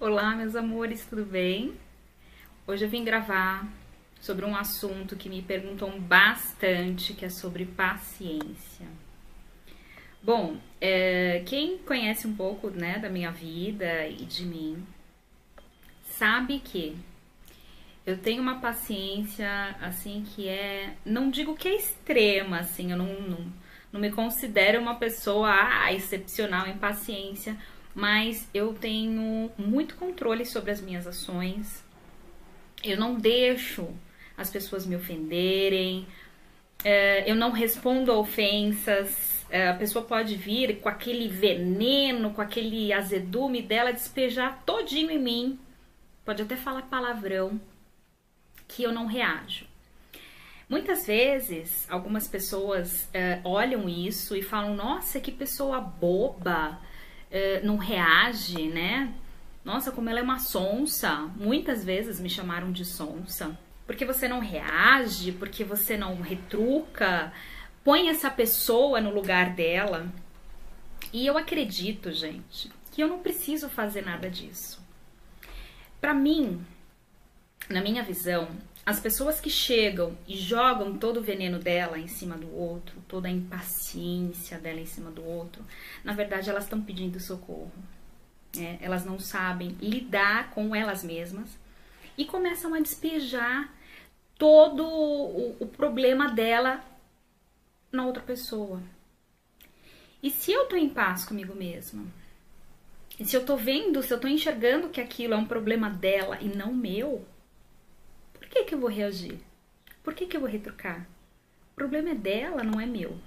Olá, meus amores, tudo bem? Hoje eu vim gravar sobre um assunto que me perguntam bastante, que é sobre paciência. Bom, é, quem conhece um pouco né, da minha vida e de mim sabe que eu tenho uma paciência assim que é, não digo que é extrema, assim, eu não, não, não me considero uma pessoa ah, excepcional em paciência, mas eu tenho muito controle sobre as minhas ações. Eu não deixo as pessoas me ofenderem, é, eu não respondo a ofensas. É, a pessoa pode vir com aquele veneno, com aquele azedume dela, despejar todinho em mim. Pode até falar palavrão, que eu não reajo. Muitas vezes, algumas pessoas é, olham isso e falam: Nossa, que pessoa boba, é, não reage, né? Nossa, como ela é uma sonsa. Muitas vezes me chamaram de sonsa. Porque você não reage, porque você não retruca, põe essa pessoa no lugar dela. E eu acredito, gente, que eu não preciso fazer nada disso. Para mim, na minha visão, as pessoas que chegam e jogam todo o veneno dela em cima do outro, toda a impaciência dela em cima do outro, na verdade elas estão pedindo socorro. Né? Elas não sabem lidar com elas mesmas e começam a despejar todo o, o problema dela na outra pessoa. E se eu tô em paz comigo mesma, e se eu tô vendo, se eu tô enxergando que aquilo é um problema dela e não meu, que, que eu vou reagir? Por que, que eu vou retrucar? O problema é dela, não é meu.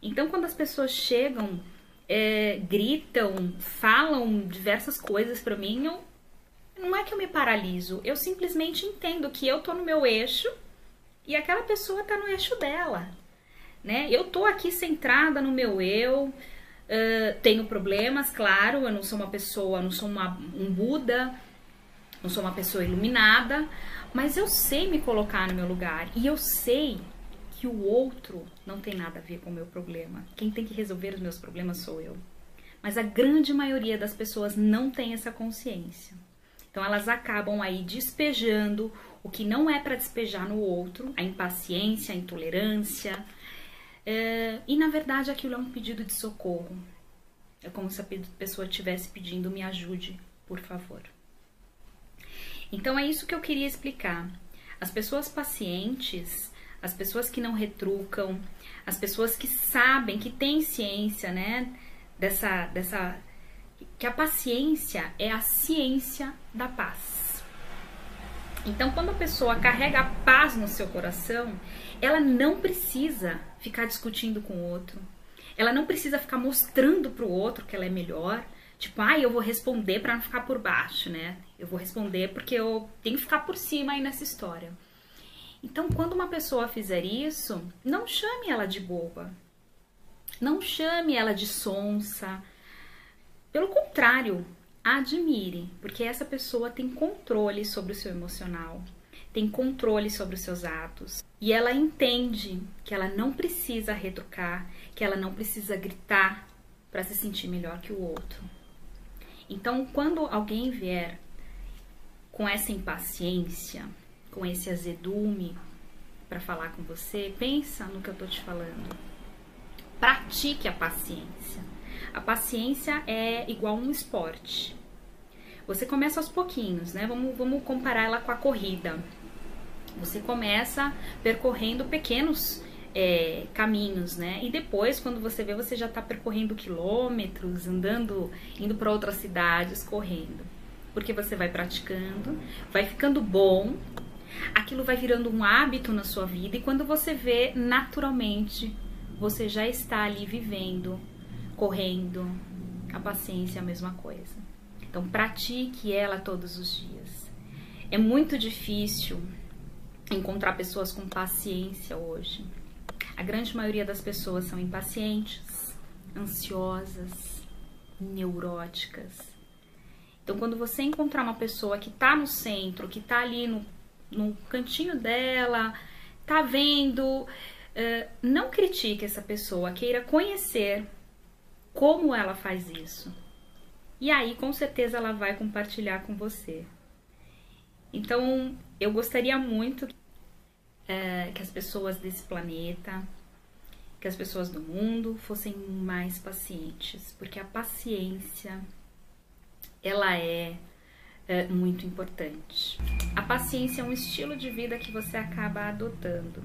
Então, quando as pessoas chegam, é, gritam, falam diversas coisas para mim, eu, não é que eu me paraliso, eu simplesmente entendo que eu tô no meu eixo e aquela pessoa tá no eixo dela, né? Eu tô aqui centrada no meu eu, uh, tenho problemas, claro, eu não sou uma pessoa, não sou uma, um Buda, não sou uma pessoa iluminada, mas eu sei me colocar no meu lugar e eu sei que o outro não tem nada a ver com o meu problema. Quem tem que resolver os meus problemas sou eu. Mas a grande maioria das pessoas não tem essa consciência. Então elas acabam aí despejando o que não é para despejar no outro, a impaciência, a intolerância. É, e na verdade aquilo é um pedido de socorro. É como se a pessoa estivesse pedindo me ajude, por favor. Então é isso que eu queria explicar. As pessoas pacientes, as pessoas que não retrucam, as pessoas que sabem, que têm ciência, né, dessa dessa que a paciência é a ciência da paz. Então, quando a pessoa carrega a paz no seu coração, ela não precisa ficar discutindo com o outro. Ela não precisa ficar mostrando para o outro que ela é melhor. Tipo, ah, eu vou responder para não ficar por baixo, né? Eu vou responder porque eu tenho que ficar por cima aí nessa história. Então, quando uma pessoa fizer isso, não chame ela de boba. Não chame ela de sonsa. Pelo contrário, admire, porque essa pessoa tem controle sobre o seu emocional, tem controle sobre os seus atos. E ela entende que ela não precisa retrucar, que ela não precisa gritar para se sentir melhor que o outro. Então, quando alguém vier com essa impaciência, com esse azedume para falar com você, pensa no que eu tô te falando. Pratique a paciência. A paciência é igual um esporte. Você começa aos pouquinhos, né? Vamos, vamos comparar ela com a corrida. Você começa percorrendo pequenos é, caminhos, né? E depois, quando você vê, você já está percorrendo quilômetros, andando, indo para outras cidades, correndo porque você vai praticando, vai ficando bom, aquilo vai virando um hábito na sua vida e quando você vê, naturalmente, você já está ali vivendo, correndo. A paciência é a mesma coisa. Então, pratique ela todos os dias. É muito difícil encontrar pessoas com paciência hoje. A grande maioria das pessoas são impacientes, ansiosas, neuróticas então, quando você encontrar uma pessoa que tá no centro, que tá ali no, no cantinho dela, tá vendo, uh, não critique essa pessoa, queira conhecer como ela faz isso. E aí, com certeza, ela vai compartilhar com você. Então, eu gostaria muito é, que as pessoas desse planeta, que as pessoas do mundo fossem mais pacientes, porque a paciência ela é, é muito importante. A paciência é um estilo de vida que você acaba adotando.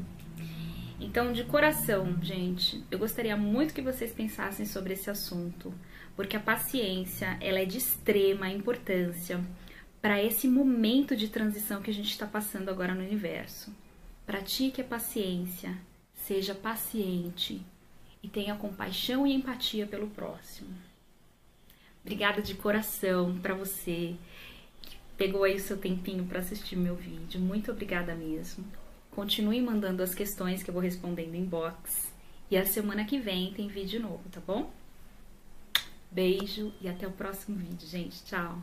Então, de coração, gente, eu gostaria muito que vocês pensassem sobre esse assunto, porque a paciência ela é de extrema importância para esse momento de transição que a gente está passando agora no universo. Pratique a paciência, seja paciente e tenha compaixão e empatia pelo próximo. Obrigada de coração para você que pegou aí o seu tempinho para assistir meu vídeo. Muito obrigada mesmo. Continue mandando as questões que eu vou respondendo em box. E a semana que vem tem vídeo novo, tá bom? Beijo e até o próximo vídeo, gente. Tchau!